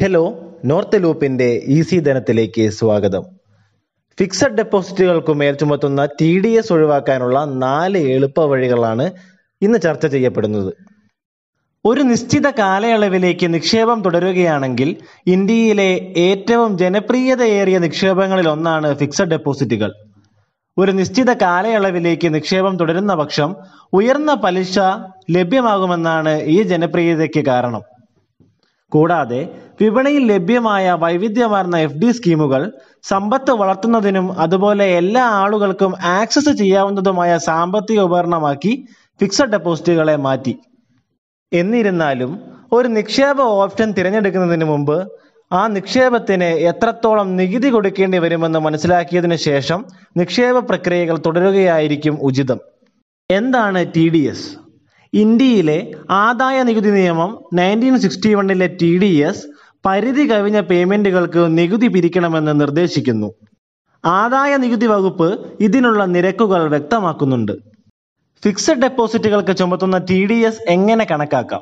Hello north ലൂപ്പിന്റെ easy ധനത്തിലേക്ക് സ്വാഗതം. ഫിക്സഡ് ഡെപ്പോസിറ്റുകൾക്ക് മേൽ ചുമത്തുന്ന ടി ഡി എസ് ഒഴിവാക്കാനുള്ള നാല് എളുപ്പ വഴികളാണ് ഇന്ന് ചർച്ച ചെയ്യപ്പെടുന്നത്. ഒരു നിശ്ചിത കാലയളവിലേക്ക് നിക്ഷേപം തുടരുകയാണെങ്കിൽ ഇന്ത്യയിലെ ഏറ്റവും ജനപ്രിയതയേറിയ നിക്ഷേപങ്ങളിൽ ഒന്നാണ് ഫിക്സഡ് ഡെപ്പോസിറ്റുകൾ ഒരു നിശ്ചിത കാലയളവിലേക്ക് നിക്ഷേപം തുടരുന്ന പക്ഷം ഉയർന്ന പലിശ ലഭ്യമാകുമെന്നാണ് ഈ ജനപ്രിയതയ്ക്ക് കാരണം. കൂടാതെ വിപണിയിൽ ലഭ്യമായ വൈവിധ്യമാർന്ന എഫ് ഡി സ്കീമുകൾ സമ്പത്ത് വളർത്തുന്നതിനും അതുപോലെ എല്ലാ ആളുകൾക്കും ആക്സസ് ചെയ്യാവുന്നതുമായ സാമ്പത്തിക ഉപകരണമാക്കി ഫിക്സഡ് ഡെപ്പോസിറ്റുകളെ മാറ്റി. എന്നിരുന്നാലും ഒരു നിക്ഷേപ ഓപ്ഷൻ തിരഞ്ഞെടുക്കുന്നതിന് മുമ്പ് ആ നിക്ഷേപത്തിന് എത്രത്തോളം നികുതി കൊടുക്കേണ്ടി വരുമെന്ന് മനസ്സിലാക്കിയതിനു ശേഷം നിക്ഷേപ പ്രക്രിയകൾ തുടരുകയായിരിക്കും ഉചിതം. എന്താണ് ടി ഇന്ത്യയിലെ ആദായ നികുതി നിയമം നയന്റീൻ സിക്സ്റ്റി വണ്ണിലെ ടി ഡി എസ് പരിധി കവിഞ്ഞ പേയ്മെന്റുകൾക്ക് നികുതി പിരിക്കണമെന്ന് നിർദ്ദേശിക്കുന്നു. ആദായ നികുതി വകുപ്പ് ഇതിനുള്ള നിരക്കുകൾ വ്യക്തമാക്കുന്നുണ്ട്. ഫിക്സഡ് ഡെപ്പോസിറ്റുകൾക്ക് ചുമത്തുന്ന ടി ഡി എസ് എങ്ങനെ കണക്കാക്കാം?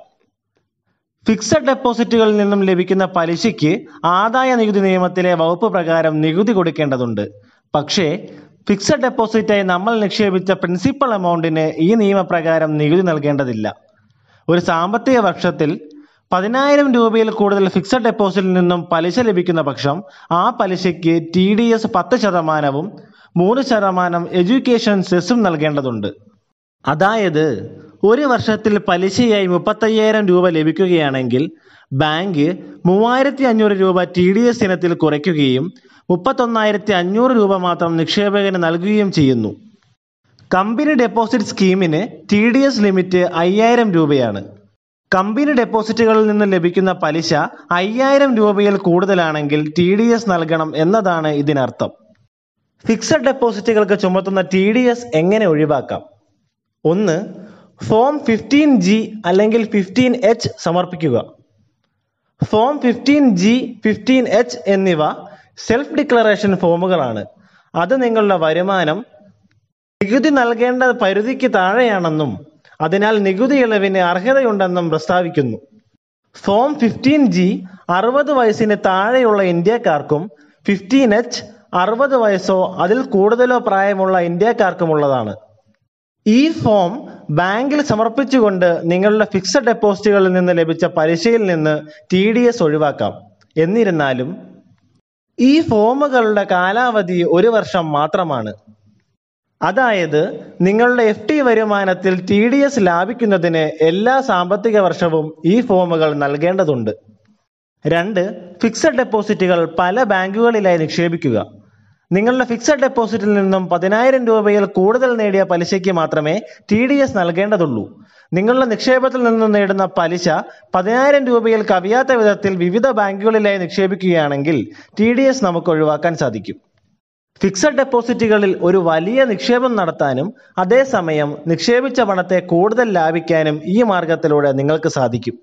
ഫിക്സഡ് ഡെപ്പോസിറ്റുകളിൽ നിന്നും ലഭിക്കുന്ന പലിശയ്ക്ക് ആദായ നികുതി നിയമത്തിലെ വകുപ്പ് പ്രകാരം നികുതി കൊടുക്കേണ്ടതുണ്ട്. പക്ഷേ ഫിക്സഡ് ഡെപ്പോസിറ്റായി നമ്മൾ നിക്ഷേപിച്ച പ്രിൻസിപ്പൽ എമൗണ്ടിന് ഈ നിയമപ്രകാരം നികുതി നൽകേണ്ടതില്ല. ഒരു സാമ്പത്തിക വർഷത്തിൽ പതിനായിരം രൂപയിൽ കൂടുതൽ ഫിക്സഡ് ഡെപ്പോസിറ്റിൽ നിന്നും പലിശ ലഭിക്കുന്ന പക്ഷം ആ പലിശയ്ക്ക് ടി ഡി എസ് പത്ത് ശതമാനവും മൂന്ന് ശതമാനം എഡ്യൂക്കേഷൻ സെസ്സും നൽകേണ്ടതുണ്ട്. അതായത് ഒരു വർഷത്തിൽ പലിശയായി മുപ്പത്തയ്യായിരം രൂപ ലഭിക്കുകയാണെങ്കിൽ ബാങ്ക് മൂവായിരത്തി അഞ്ഞൂറ് രൂപ ടി ഡി എസ് ഇനത്തിൽ കുറയ്ക്കുകയും മുപ്പത്തൊന്നായിരത്തി അഞ്ഞൂറ് രൂപ മാത്രം നിക്ഷേപകന് നൽകുകയും ചെയ്യുന്നു. കമ്പനി ഡെപ്പോസിറ്റ് സ്കീമിന് ടി ഡി എസ് ലിമിറ്റ് അയ്യായിരം രൂപയാണ്. കമ്പനി ഡെപ്പോസിറ്റുകളിൽ നിന്ന് ലഭിക്കുന്ന പലിശ അയ്യായിരം രൂപയിൽ കൂടുതലാണെങ്കിൽ ടി ഡി എസ് നൽകണം എന്നതാണ് ഇതിനർത്ഥം. ഫിക്സഡ് ഡെപ്പോസിറ്റുകൾക്ക് ചുമത്തുന്ന ടി ഡി എസ് എങ്ങനെ ഒഴിവാക്കാം? ഒന്ന് ഫോം ഫിഫ്റ്റീൻ ജി അല്ലെങ്കിൽ ഫിഫ്റ്റീൻ എച്ച് സമർപ്പിക്കുക. Form fifteen G fifteen H എന്നിവ സെൽഫ് ഡിക്ലറേഷൻ ഫോമുകളാണ് അത് നിങ്ങളുടെ വരുമാനം നികുതി നൽകേണ്ട പരിധിക്ക് താഴെയാണെന്നും അതിനാൽ നികുതി ഇളവിന് അർഹതയുണ്ടെന്നും പ്രസ്താവിക്കുന്നു. ഫോം ഫിഫ്റ്റീൻ ജി അറുപത് വയസ്സിന് താഴെയുള്ള ഇന്ത്യക്കാർക്കും ഫിഫ്റ്റീൻ എച്ച് അറുപത് വയസ്സോ അതിൽ കൂടുതലോ പ്രായമുള്ള ഇന്ത്യക്കാർക്കുമുള്ളതാണ്. ഈ ഫോം ബാങ്കിൽ സമർപ്പിച്ചുകൊണ്ട് നിങ്ങളുടെ ഫിക്സഡ് ഡെപ്പോസിറ്റുകളിൽ നിന്ന് ലഭിച്ച പലിശയിൽ നിന്ന് ടി ഡി എസ് ഒഴിവാക്കാം. എന്നിരുന്നാലും ഈ ഫോമുകളുടെ കാലാവധി ഒരു വർഷം മാത്രമാണ്. അതായത് നിങ്ങളുടെ എഫ് ടി വരുമാനത്തിൽ ടി ഡി എസ് ലാഭിക്കുന്നതിന് എല്ലാ സാമ്പത്തിക വർഷവും ഈ ഫോമുകൾ നൽകേണ്ടതുണ്ട്. രണ്ട് ഫിക്സഡ് ഡെപ്പോസിറ്റുകൾ പല ബാങ്കുകളിലായി നിക്ഷേപിക്കുക. നിങ്ങളുടെ ഫിക്സഡ് ഡെപ്പോസിറ്റിൽ നിന്നും പതിനായിരം രൂപയിൽ കൂടുതൽ നേടിയ പലിശയ്ക്ക് മാത്രമേ ടി ഡി എസ് നൽകേണ്ടതുള്ളൂ. നിങ്ങളുടെ നിക്ഷേപത്തിൽ നിന്നും നേടുന്ന പലിശ പതിനായിരം രൂപയിൽ കവിയാത്ത വിധത്തിൽ വിവിധ ബാങ്കുകളിലായി നിക്ഷേപിക്കുകയാണെങ്കിൽ ടി ഡി എസ് നമുക്ക് ഒഴിവാക്കാൻ സാധിക്കും. ഫിക്സഡ് ഡെപ്പോസിറ്റുകളിൽ ഒരു വലിയ നിക്ഷേപം നടത്താനും അതേസമയം നിക്ഷേപിച്ച പണത്തെ കൂടുതൽ ലാഭിക്കാനും ഈ മാർഗത്തിലൂടെ നിങ്ങൾക്ക് സാധിക്കും.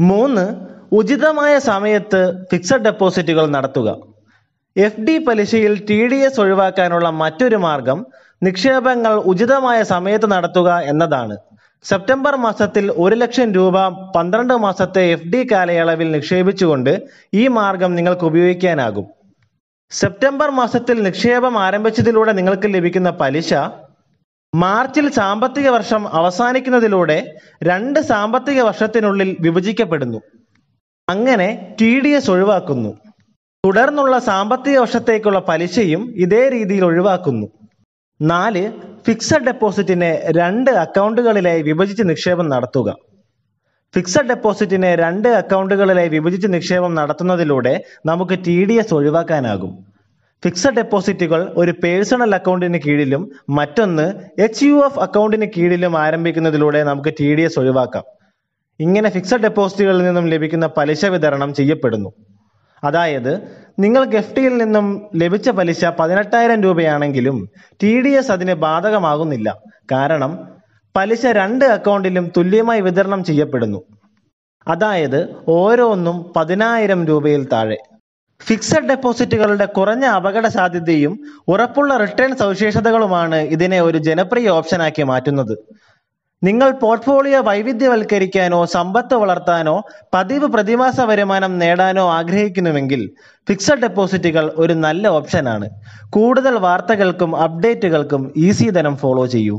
മൂന്ന് ഉചിതമായ സമയത്ത് ഫിക്സഡ് ഡെപ്പോസിറ്റുകൾ നടത്തുക. എഫ് ഡി പലിശയിൽ ടി ഡി എസ് ഒഴിവാക്കാനുള്ള മറ്റൊരു മാർഗം നിക്ഷേപങ്ങൾ ഉചിതമായ സമയത്ത് നടത്തുക എന്നതാണ്. സെപ്റ്റംബർ മാസത്തിൽ ഒരു ലക്ഷം രൂപ പന്ത്രണ്ട് മാസത്തെ എഫ് ഡി കാലയളവിൽ നിക്ഷേപിച്ചുകൊണ്ട് ഈ മാർഗം നിങ്ങൾക്ക് ഉപയോഗിക്കാനാകും. സെപ്റ്റംബർ മാസത്തിൽ നിക്ഷേപം ആരംഭിച്ചതിലൂടെ നിങ്ങൾക്ക് ലഭിക്കുന്ന പലിശ മാർച്ചിൽ സാമ്പത്തിക വർഷം അവസാനിക്കുന്നതിലൂടെ രണ്ട് സാമ്പത്തിക വർഷത്തിനുള്ളിൽ വിഭജിക്കപ്പെടുന്നു. അങ്ങനെ ടി ഡി എസ് ഒഴിവാക്കുന്നു. തുടർന്നുള്ള സാമ്പത്തിക വർഷത്തേക്കുള്ള പലിശയും ഇതേ രീതിയിൽ ഒഴിവാക്കുന്നു. നാല് ഫിക്സഡ് ഡെപ്പോസിറ്റിനെ രണ്ട് അക്കൗണ്ടുകളിലായി വിഭജിച്ച് നിക്ഷേപം നടത്തുക. ഫിക്സഡ് ഡെപ്പോസിറ്റിനെ രണ്ട് അക്കൗണ്ടുകളിലായി വിഭജിച്ച് നിക്ഷേപം നടത്തുന്നതിലൂടെ നമുക്ക് ടി ഡി എസ് ഒഴിവാക്കാനാകും. ഫിക്സഡ് ഡെപ്പോസിറ്റുകൾ ഒരു പേഴ്സണൽ അക്കൗണ്ടിന് കീഴിലും മറ്റൊന്ന് എച്ച് യു എഫ് അക്കൗണ്ടിന് കീഴിലും ആരംഭിക്കുന്നതിലൂടെ നമുക്ക് ടി ഡി എസ് ഒഴിവാക്കാം. ഇങ്ങനെ ഫിക്സഡ് ഡെപ്പോസിറ്റുകളിൽ നിന്നും ലഭിക്കുന്ന പലിശ വിതരണം ചെയ്യപ്പെടുന്നു. അതായത് നിങ്ങൾ എഫ് ടിയിൽ നിന്നും ലഭിച്ച പലിശ പതിനെട്ടായിരം രൂപയാണെങ്കിലും ടി ഡി എസ് അതിന് ബാധകമാകുന്നില്ല. കാരണം പലിശ രണ്ട് അക്കൗണ്ടിലും തുല്യമായി വിതരണം ചെയ്യപ്പെടുന്നു. അതായത് ഓരോന്നും പതിനായിരം രൂപയിൽ താഴെ. ഫിക്സഡ് ഡെപ്പോസിറ്റുകളുടെ കുറഞ്ഞ അപകട സാധ്യതയും ഉറപ്പുള്ള റിട്ടേൺ സവിശേഷതകളുമാണ് ഇതിനെ ഒരു ജനപ്രിയ ഓപ്ഷനാക്കി മാറ്റുന്നത്. നിങ്ങൾ പോർട്ട്ഫോളിയോ വൈവിധ്യവൽക്കരിക്കാനോ സമ്പത്ത് വളർത്താനോ പതിവ് പ്രതിമാസ വരുമാനം നേടാനോ ആഗ്രഹിക്കുന്നുവെങ്കിൽ ഫിക്സഡ് ഡെപ്പോസിറ്റുകൾ ഒരു നല്ല ഓപ്ഷനാണ് കൂടുതൽ വാർത്തകൾക്കും അപ്ഡേറ്റുകൾക്കും ഈസി ധനം ഫോളോ ചെയ്യൂ.